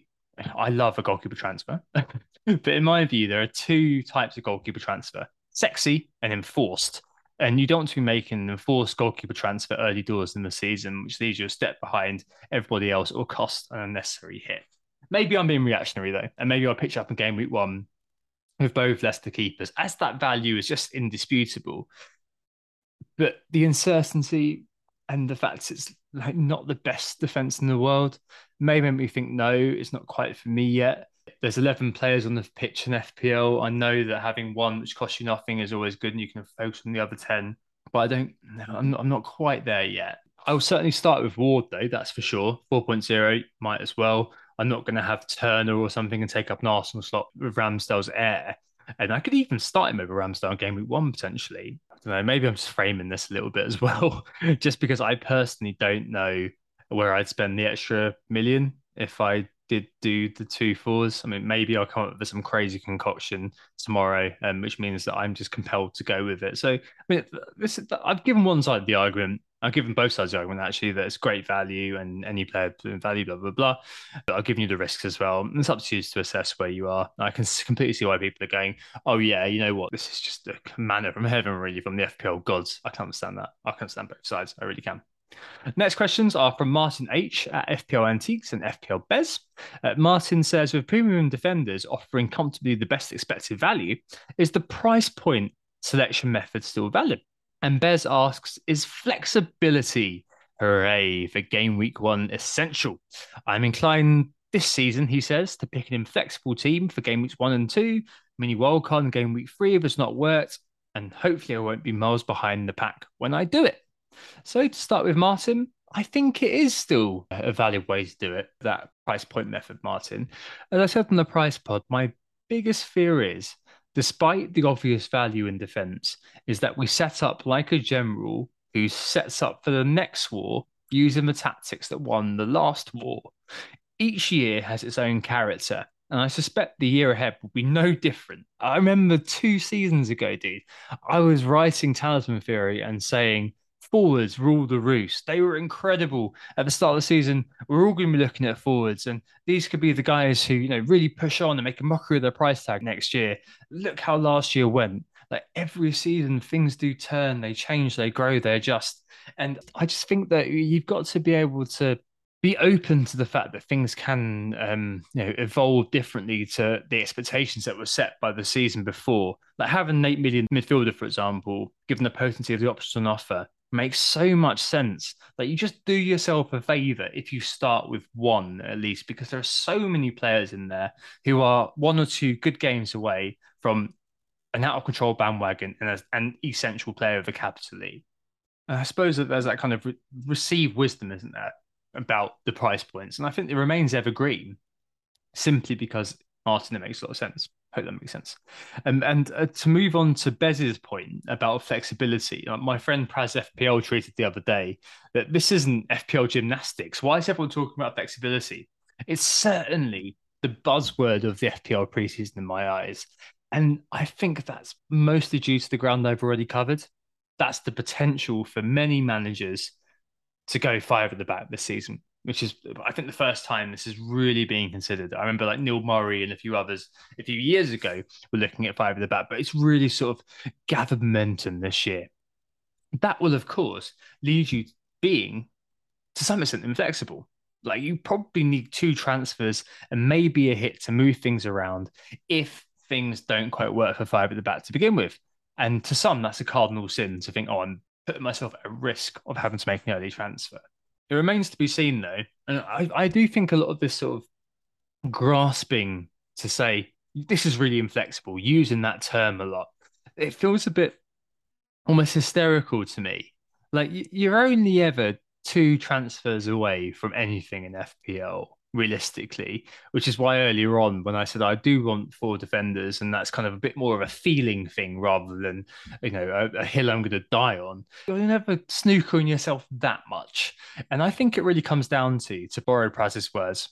I love a goalkeeper transfer, but in my view, there are two types of goalkeeper transfer: sexy and enforced. And you don't want to be making an enforced goalkeeper transfer early doors in the season, which leaves you a step behind everybody else or cost an unnecessary hit. Maybe I'm being reactionary though, and maybe I'll pitch up in game week one with both Leicester keepers, as that value is just indisputable. But the uncertainty and the fact it's like not the best defense in the world may make me think no, it's not quite for me yet. There's 11 players on the pitch in FPL. I know that having one which costs you nothing is always good, and you can focus on the other 10. But I don't, I'm not, I'm not quite there yet. I will certainly start with Ward though, that's for sure. 4.0 might as well. I'm not going to have Turner or something and take up an Arsenal slot with Ramsdale's air. And I could even start him over Ramsdale game week one potentially. I don't know. Maybe I'm just framing this a little bit as well, just because I personally don't know where I'd spend the extra million if I did do the two fours. I mean, maybe I'll come up with some crazy concoction tomorrow, um, which means that I'm just compelled to go with it. So, I mean, this I've given one side of the argument. I've given both sides of the argument actually that it's great value and any player value, blah blah blah. But I've given you the risks as well. It's up to you to assess where you are. I can completely see why people are going, "Oh yeah, you know what? This is just a manna from heaven, really, from the FPL gods." I can't understand that. I can understand both sides. I really can. Next questions are from Martin H at FPL Antiques and FPL Bez. Uh, Martin says, with premium defenders offering comfortably the best expected value, is the price point selection method still valid? And Bez asks, is flexibility, hooray, for game week one essential? I'm inclined this season, he says, to pick an inflexible team for game weeks one and two, mini wildcard in game week three if it's not worked, and hopefully I won't be miles behind the pack when I do it. So to start with, Martin, I think it is still a valid way to do it, that price point method, Martin. As I said on the price pod, my biggest fear is, despite the obvious value in defense, is that we set up like a general who sets up for the next war using the tactics that won the last war. Each year has its own character, and I suspect the year ahead will be no different. I remember two seasons ago, dude, I was writing Talisman Theory and saying forwards rule the roost. They were incredible at the start of the season. We're all going to be looking at forwards, and these could be the guys who you know really push on and make a mockery of their price tag next year. Look how last year went. Like every season, things do turn, they change, they grow, they adjust, and I just think that you've got to be able to be open to the fact that things can um, you know evolve differently to the expectations that were set by the season before. Like having an eight million midfielder, for example, given the potency of the options on offer, makes so much sense that you just do yourself a favor if you start with one at least, because there are so many players in there who are one or two good games away from an out of control bandwagon and an essential player of the capital league. And I suppose that there's that kind of re- received wisdom, isn't there, about the price points? And I think it remains evergreen simply because Martin, it makes a lot of sense. Hope that makes sense. Um, and uh, to move on to Bez's point about flexibility, uh, my friend Praz FPL tweeted the other day that this isn't FPL gymnastics. Why is everyone talking about flexibility? It's certainly the buzzword of the FPL preseason in my eyes. And I think that's mostly due to the ground I've already covered. That's the potential for many managers to go five at the back this season which is I think the first time this is really being considered. I remember like Neil Murray and a few others a few years ago were looking at five at the back, but it's really sort of gathered momentum this year. That will, of course, lead you being to some extent inflexible. Like you probably need two transfers and maybe a hit to move things around if things don't quite work for five at the back to begin with. And to some, that's a cardinal sin to think, oh, I'm putting myself at risk of having to make an early transfer. It remains to be seen, though, and I, I do think a lot of this sort of grasping to say this is really inflexible, using that term a lot, it feels a bit almost hysterical to me. Like you're only ever two transfers away from anything in FPL realistically, which is why earlier on when I said I do want four defenders, and that's kind of a bit more of a feeling thing rather than you know a, a hill I'm going to die on. You're never snookering yourself that much, and I think it really comes down to, to borrow Praz's words,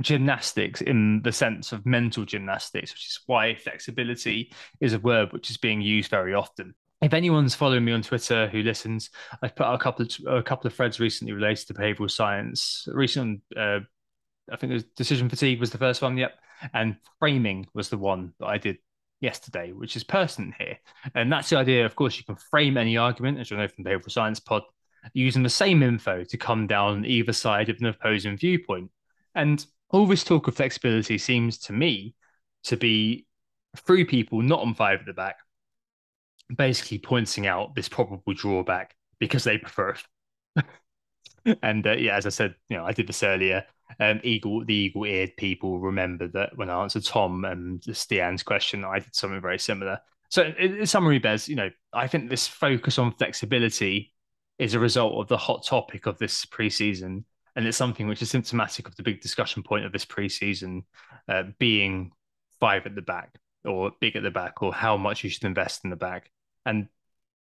gymnastics in the sense of mental gymnastics, which is why flexibility is a word which is being used very often if anyone's following me on Twitter who listens, I've put out a couple of a couple of threads recently related to behavioral science. Recent uh, I think it was decision fatigue was the first one. Yep. And framing was the one that I did yesterday, which is pertinent here. And that's the idea. Of course, you can frame any argument, as you know from the behavioral science pod, using the same info to come down either side of an opposing viewpoint. And all this talk of flexibility seems to me to be through people not on five at the back, basically pointing out this probable drawback because they prefer. and uh, yeah, as I said, you know, I did this earlier um, eagle the eagle eared people remember that when I answered Tom and Stian's question, I did something very similar. So, in summary, Bez, you know, I think this focus on flexibility is a result of the hot topic of this preseason, and it's something which is symptomatic of the big discussion point of this preseason uh, being five at the back or big at the back or how much you should invest in the back. And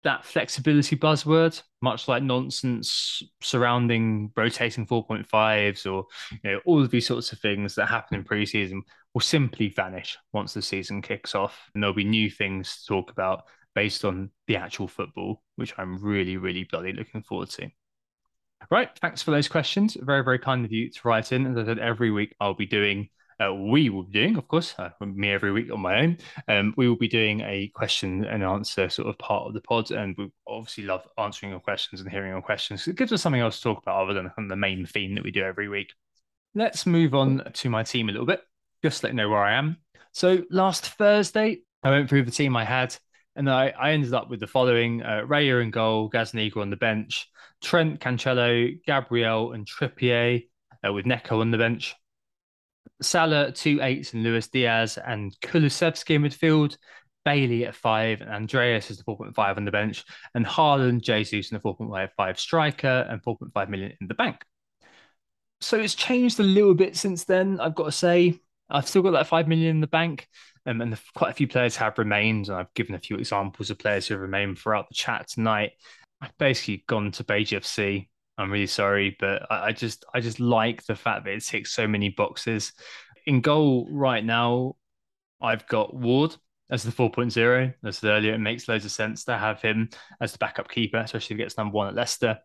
that flexibility buzzword, much like nonsense surrounding rotating 4.5s or you know all of these sorts of things that happen in preseason will simply vanish once the season kicks off and there'll be new things to talk about based on the actual football, which I'm really, really bloody looking forward to. Right, thanks for those questions. Very, very kind of you to write in. As I said, every week I'll be doing uh, we will be doing, of course, uh, me every week on my own. Um, we will be doing a question and answer sort of part of the pod, and we obviously love answering your questions and hearing your questions. It gives us something else to talk about other than the main theme that we do every week. Let's move on to my team a little bit, just let you know where I am. So last Thursday, I went through the team I had, and I, I ended up with the following: uh, Raya in goal, Gazaniga on the bench, Trent, Cancelo, Gabriel, and Trippier, uh, with Neco on the bench. Salah two eights and Luis Diaz and Kulusevski in midfield, Bailey at five and Andreas is the 4.5 on the bench, and Haaland, Jesus in the 4.5 striker and 4.5 million in the bank. So it's changed a little bit since then, I've got to say. I've still got that 5 million in the bank, um, and the, quite a few players have remained. And I've given a few examples of players who have remained throughout the chat tonight. I've basically gone to Beige FC I'm really sorry, but I, I just I just like the fact that it ticks so many boxes. In goal right now, I've got Ward as the 4.0. As I said earlier, it makes loads of sense to have him as the backup keeper, especially if he gets number one at Leicester.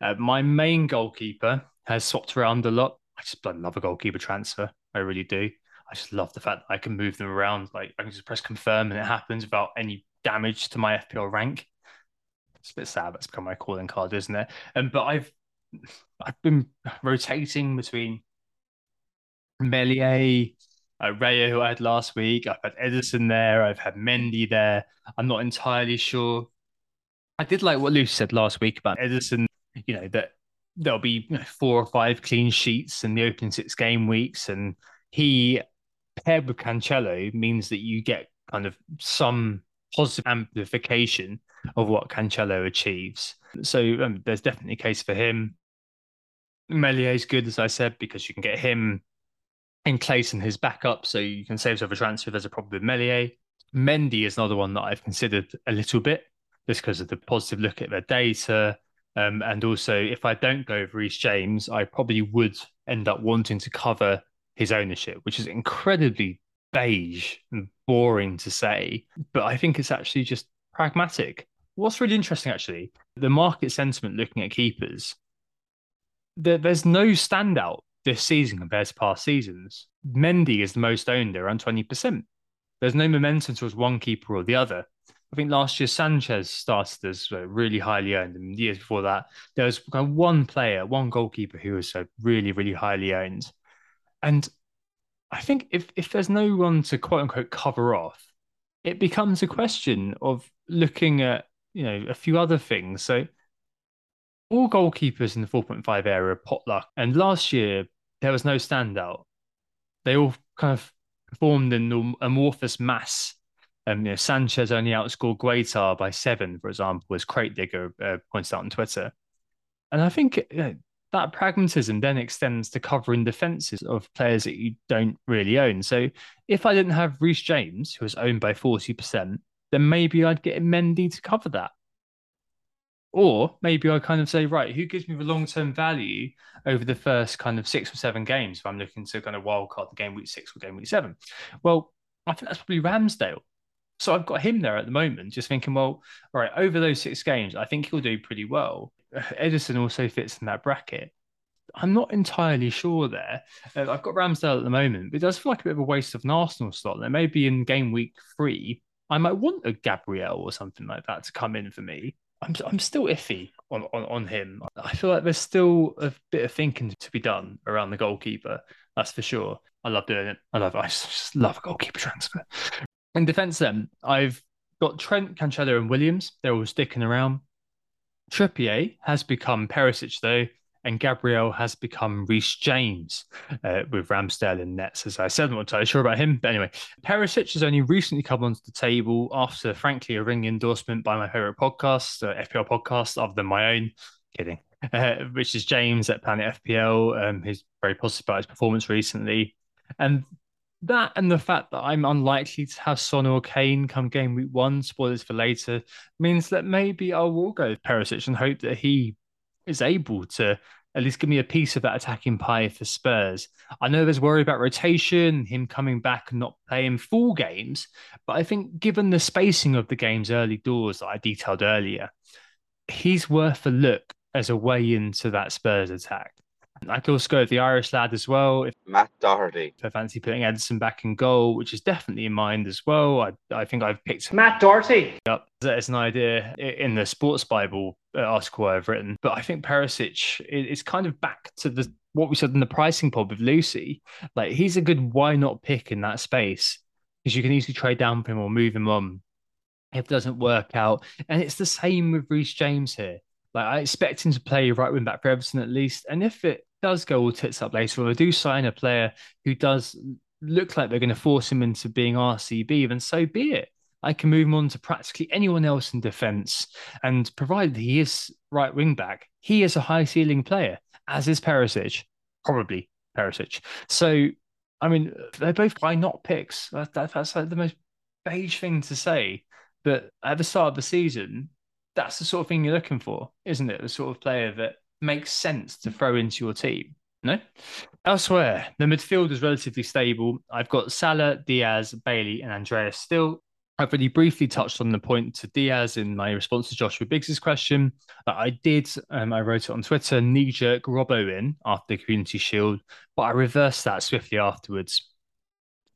Uh, my main goalkeeper has swapped around a lot. I just love a goalkeeper transfer. I really do. I just love the fact that I can move them around. Like I can just press confirm and it happens without any damage to my FPL rank. It's a bit sad. That's become my calling card, isn't it? Um, but I've I've been rotating between Meslier, uh, Raya, who I had last week. I've had Ederson there. I've had Mendy there. I'm not entirely sure I did like what Lucy said last week about Ederson. you know, that there'll be four or five clean sheets in the opening six game weeks. And he paired with Cancelo means that you get kind of some positive amplification of what Cancelo achieves. So um, there's definitely a case for him. Meslier is good, as I said, because you can get him in Clayton his backup, so you can save yourself a transfer there's a problem with Meslier. Mendy is another one that I've considered a little bit just because of the positive look at their data. Um, and also, if I don't go with Reece James, I probably would end up wanting to cover his ownership, which is incredibly beige and boring to say, but I think it's actually just pragmatic. What's really interesting, actually, the market sentiment looking at keepers, there, there's no standout this season compared to past seasons. Mendy is the most owned, around 20%. There's no momentum towards one keeper or the other. I think last year Sanchez started as really highly owned, and years before that, there was one player, one goalkeeper who was really, really highly owned. And I think if if there's no one to quote unquote cover off, it becomes a question of looking at you know a few other things. So all goalkeepers in the 4.5 area potluck, and last year there was no standout. They all kind of performed in amorphous mass. Um, you know, Sanchez only outscored Guaita by seven, for example, as Crate Digger uh, points out on Twitter. And I think you know, that pragmatism then extends to covering defenses of players that you don't really own. So if I didn't have Reece James, who was owned by 40%, then maybe I'd get Mendy to cover that. Or maybe I kind of say, right, who gives me the long term value over the first kind of six or seven games if I'm looking to kind of wildcard the game week six or game week seven? Well, I think that's probably Ramsdale. So I've got him there at the moment, just thinking, well, all right, over those six games, I think he'll do pretty well. Ederson also fits in that bracket. I'm not entirely sure there. Uh, I've got Ramsdale at the moment, but it does feel like a bit of a waste of an Arsenal slot. There maybe in game week three, I might want a Gabriel or something like that to come in for me. I'm I'm still iffy on, on, on him. I feel like there's still a bit of thinking to be done around the goalkeeper. That's for sure. I love doing it. I love I just love a goalkeeper transfer. In defence, then I've got Trent, Cancelo, and Williams. They're all sticking around. Trippier has become Perisic, though, and Gabriel has become Reece James uh, with Ramsdale and Nets. As I said, I'm not entirely sure about him. But anyway, Perisic has only recently come onto the table after, frankly, a ring endorsement by my favorite podcast, uh, FPL podcast, other than my own. Kidding. Uh, which is James at Planet FPL. Um, he's very positive about his performance recently. And that and the fact that I'm unlikely to have Son or Kane come game week one, spoilers for later, means that maybe I will go with Perisic and hope that he is able to at least give me a piece of that attacking pie for Spurs. I know there's worry about rotation, him coming back and not playing full games, but I think given the spacing of the game's early doors that I detailed earlier, he's worth a look as a way into that Spurs attack. I could also go with the Irish lad as well. If, Matt Doherty. If I fancy putting Ederson back in goal, which is definitely in mind as well. I, I think I've picked Matt Doherty up as an idea in the Sports Bible uh, article I've written. But I think Perisic is kind of back to the what we said in the pricing pod with Lucy. Like he's a good why not pick in that space because you can easily trade down for him or move him on if it doesn't work out. And it's the same with Reece James here. Like I expect him to play right wing back for Everton at least. And if it does go all tits up later, or they do sign a player who does look like they're going to force him into being RCB, then so be it. I can move him on to practically anyone else in defence. And provided he is right wing back, he is a high ceiling player, as is Perisic, probably Perisic. So, I mean, they're both why not picks. That, that, that's like the most beige thing to say. But at the start of the season, that's the sort of thing you're looking for, isn't it? The sort of player that makes sense to throw into your team. No. Elsewhere, the midfield is relatively stable. I've got Salah, Diaz, Bailey, and Andreas still. I've already briefly touched on the point to Diaz in my response to Joshua Biggs's question. That I did, um, I wrote it on Twitter, knee jerk Robbo in after the Community Shield, but I reversed that swiftly afterwards.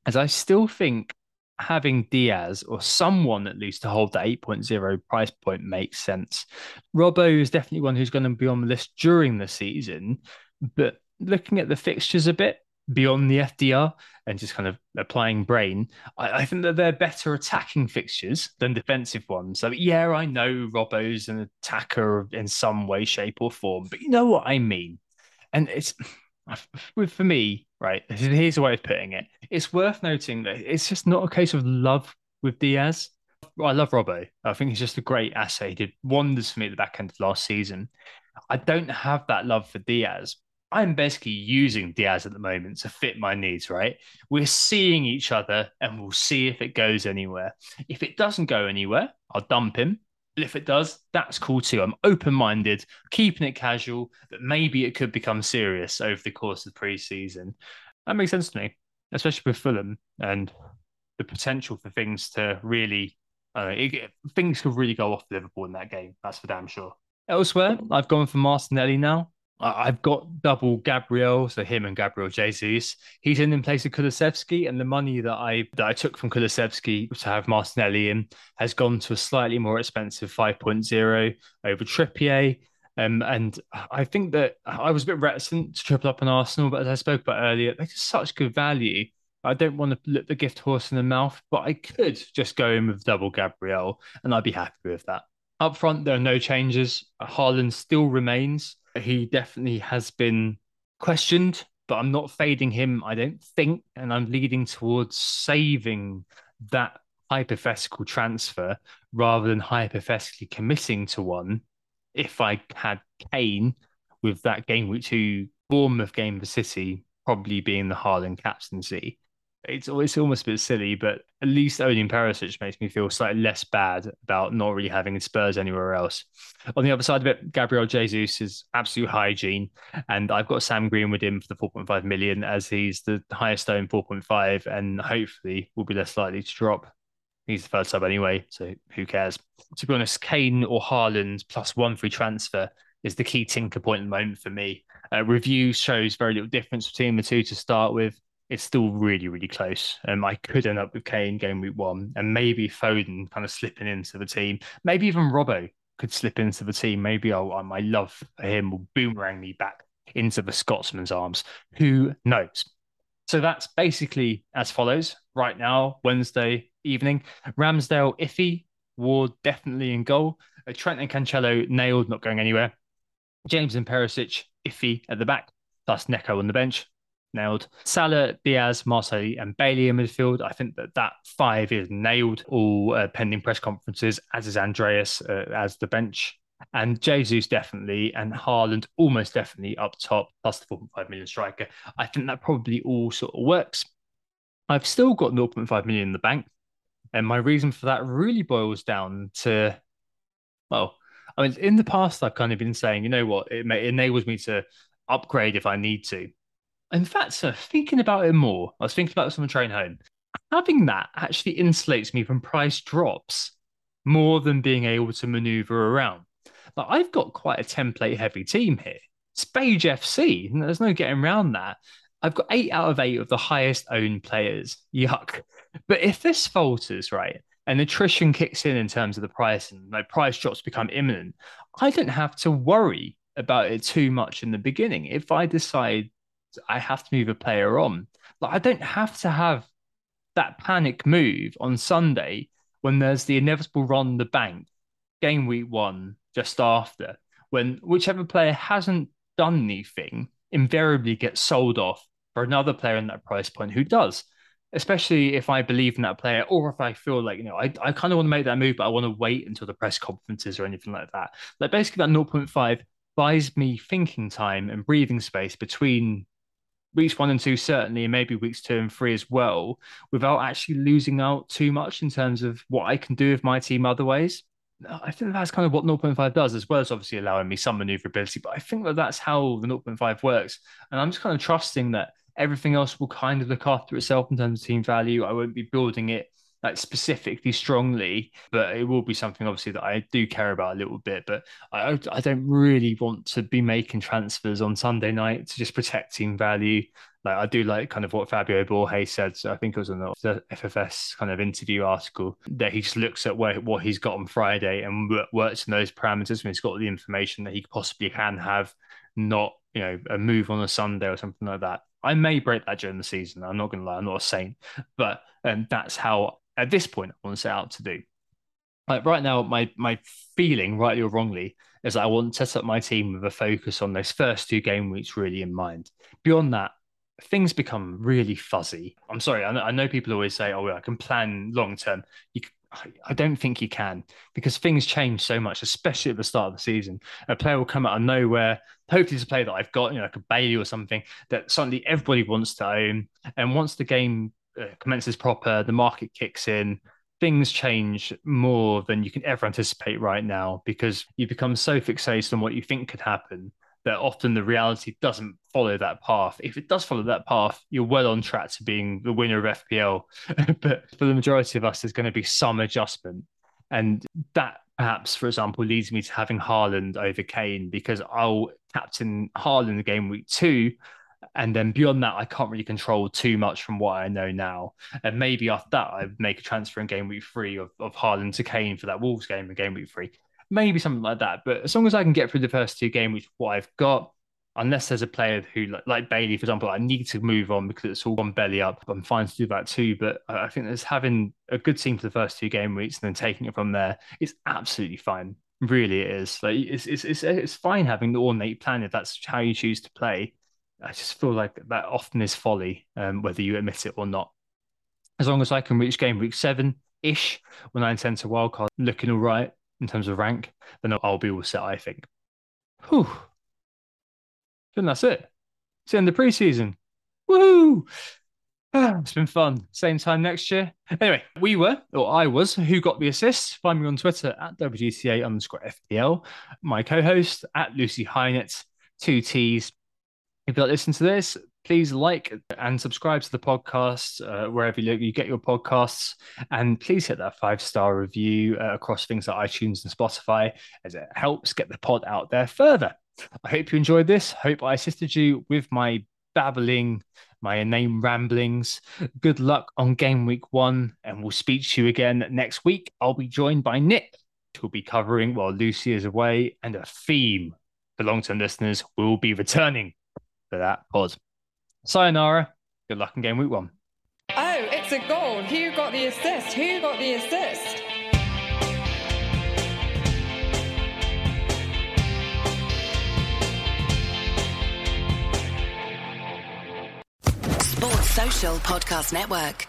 As I still think having Diaz or someone at least to hold the 8.0 price point makes sense. Robbo is definitely one who's going to be on the list during the season, but looking at the fixtures a bit, beyond the FDR and just kind of applying brain, I, I, think that they're better attacking fixtures than defensive ones. So yeah, I know Robbo's an attacker in some way, shape, or form, but you know what I mean. And it's for me, right? Here's a way of putting it. It's worth noting that it's just not a case of love with Diaz. I love Robbo. I think he's just a great asset. He did wonders for me at the back end of last season. I don't have that love for Diaz. I'm basically using Diaz at the moment to fit my needs, right? We're seeing each other and we'll see if it goes anywhere. If it doesn't go anywhere, I'll dump him. But if it does, that's cool too. I'm open minded, keeping it casual, but maybe it could become serious over the course of the preseason. That makes sense to me, especially with Fulham and the potential for things to really, uh, it, things could really go off Liverpool in that game. That's for damn sure. Elsewhere, I've gone for Martinelli now. I've got double Gabriel, so him and Gabriel Jesus. He's in in place of Kulusevski, and the money that I that I took from Kulusevski to have Martinelli in has gone to a slightly more expensive 5.0 over Trippier. Um, and I think that I was a bit reticent to triple up on Arsenal, but as I spoke about earlier, they're just such good value. I don't want to look the gift horse in the mouth, but I could just go in with double Gabriel, and I'd be happy with that. Up front, there are no changes. Haaland still remains. He definitely has been questioned, but I'm not fading him, I don't think. And I'm leading towards saving that hypothetical transfer rather than hypothetically committing to one if I had Kane with that game week two Bournemouth game for City probably being the Haaland captaincy it's it's almost a bit silly, but at least owning Perisic makes me feel slightly less bad about not really having Spurs anywhere else. On the other side of it, Gabriel Jesus is absolute hygiene, and I've got Sam Greenwood in for the 4.5 million as he's the highest owned 4.5, and hopefully will be less likely to drop. He's the first sub anyway, so who cares? To be honest, Kane or Haaland plus one free transfer is the key tinker point at the moment for me. Uh, review shows very little difference between the two to start with it's still really, really close. Um, I could end up with Kane game week one, and maybe Foden kind of slipping into the team. Maybe even Robbo could slip into the team. Maybe I'll, I, my love for him will boomerang me back into the Scotsman's arms. Who knows? So that's basically as follows. Right now, Wednesday evening, Ramsdale iffy, Ward definitely in goal. Uh, Trent and Cancelo nailed, not going anywhere. James and Perisic iffy at the back. Plus Neco on the bench nailed. Salah, Diaz, Marseille, and Bailey in midfield. I think that that five is nailed. All uh, pending press conferences, as is Andreas uh, as the bench. And Jesus definitely, and Haaland almost definitely up top, plus the 4.5 million striker. I think that probably all sort of works. I've still got 0.5 million in the bank. And my reason for that really boils down to, well, I mean, in the past, I've kind of been saying, you know what, it, may, it enables me to upgrade if I need to in fact, sir, thinking about it more, I was thinking about this on the train home. Having that actually insulates me from price drops more than being able to maneuver around. But I've got quite a template heavy team here. Beige FC, there's no getting around that. I've got eight out of eight of the highest owned players. Yuck. But if this falters, right, and attrition kicks in in terms of the price and my price drops become imminent, I don't have to worry about it too much in the beginning. If I decide I have to move a player on. Like I don't have to have that panic move on Sunday when there's the inevitable run the bank game week one just after when whichever player hasn't done anything invariably gets sold off for another player in that price point who does especially if I believe in that player or if I feel like, you know, I, I kind of want to make that move, but I want to wait until the press conferences or anything like that. Like basically that 0.5 buys me thinking time and breathing space between weeks one and two certainly, and maybe weeks two and three as well, without actually losing out too much in terms of what I can do with my team otherwise. Uh, I think that's kind of what 0.5 does, as well as obviously allowing me some maneuverability. But I think that that's how the 0.5 works, and I'm just kind of trusting that everything else will kind of look after itself in terms of team value. I won't be building it like specifically strongly, but it will be something obviously that I do care about a little bit. But I I don't really want to be making transfers on Sunday night to just protect team value. Like I do like kind of what Fabio Borges said. So I think it was in the FFS kind of interview article that he just looks at where, what he's got on Friday and works in those parameters when he's got the information that he possibly can have, not you know a move on a Sunday or something like that. I may break that during the season. I'm not going to lie. I'm not a saint, but um, that's how at this point I want to set out to do. Like right now, my my feeling, rightly or wrongly, is that I want to set up my team with a focus on those first two game weeks really in mind. Beyond that, things become really fuzzy. I'm sorry, I know, I know people always say, "Oh, I can plan long term." You, I don't think you can because things change so much, especially at the start of the season. A player will come out of nowhere. Hopefully, it's a player that I've got, you know, like a Bailey or something that suddenly everybody wants to own. And once the game Uh, commences proper, the market kicks in. Things change more than you can ever anticipate right now because you become so fixated on what you think could happen that often the reality doesn't follow that path. If it does follow that path, you're well on track to being the winner of FPL. but for the majority of us, there's going to be some adjustment. And that perhaps, for example, leads me to having Haaland over Kane because I'll captain Haaland game week two. And then beyond that, I can't really control too much from what I know now. And maybe after that, I make a transfer in game week three of, of Haaland to Kane for that Wolves game in game week three maybe something like that. But as long as I can get through the first two games, which what I've got, unless there's a player who like, like, Bailey, for example, I need to move on because it's all gone belly up. I'm fine to do that too. But I think there's having a good team for the first two game weeks and then taking it from there is absolutely fine. Really, it is. Like it's it's it's, it's fine having the ornate plan if that's how you choose to play. I just feel like that often is folly, um, whether you admit it or not. As long as I can reach game week seven ish when I intend to wildcard, looking all right, in terms of rank, then I'll be all set, I think. Whew. Then that's it. It's the end of preseason. Woohoo! It's been fun. Same time next year. Anyway, we were, or I was, who got the assist. Find me on Twitter at WGTA underscore FPL. My co host at Lucy Hynett, two T's. If you like listen to this, please like and subscribe to the podcast uh, wherever you, you, get your podcasts. And please hit that five star review uh, across things like iTunes and Spotify, as it helps get the pod out there further. I hope you enjoyed this. Hope I assisted you with my babbling, my inane ramblings. Good luck on game week one, and we'll speak to you again next week. I'll be joined by Nick, who'll be covering while Lucy is away, and a theme for long term listeners will be returning for that pod. Sayonara. Good luck in game week one. Oh, it's a goal. Who got the assist? Who got the assist? Sports Social Podcast Network.